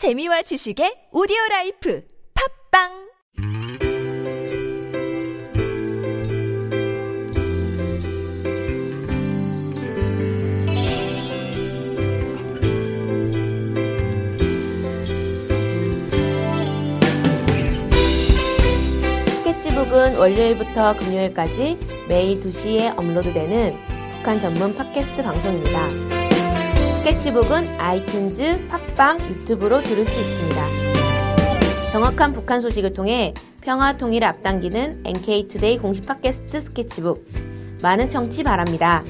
재미와 지식의 오디오 라이프 팟빵 스케치북은 월요일부터 금요일까지 매일 2시에 업로드되는 북한 전문 팟캐스트 방송입니다. 스케치북은 아이튠즈, 팟빵, 유튜브로 들을 수 있습니다. 정확한 북한 소식을 통해 평화 통일을 앞당기는 NK투데이 공식 팟캐스트 스케치북. 많은 청취 바랍니다.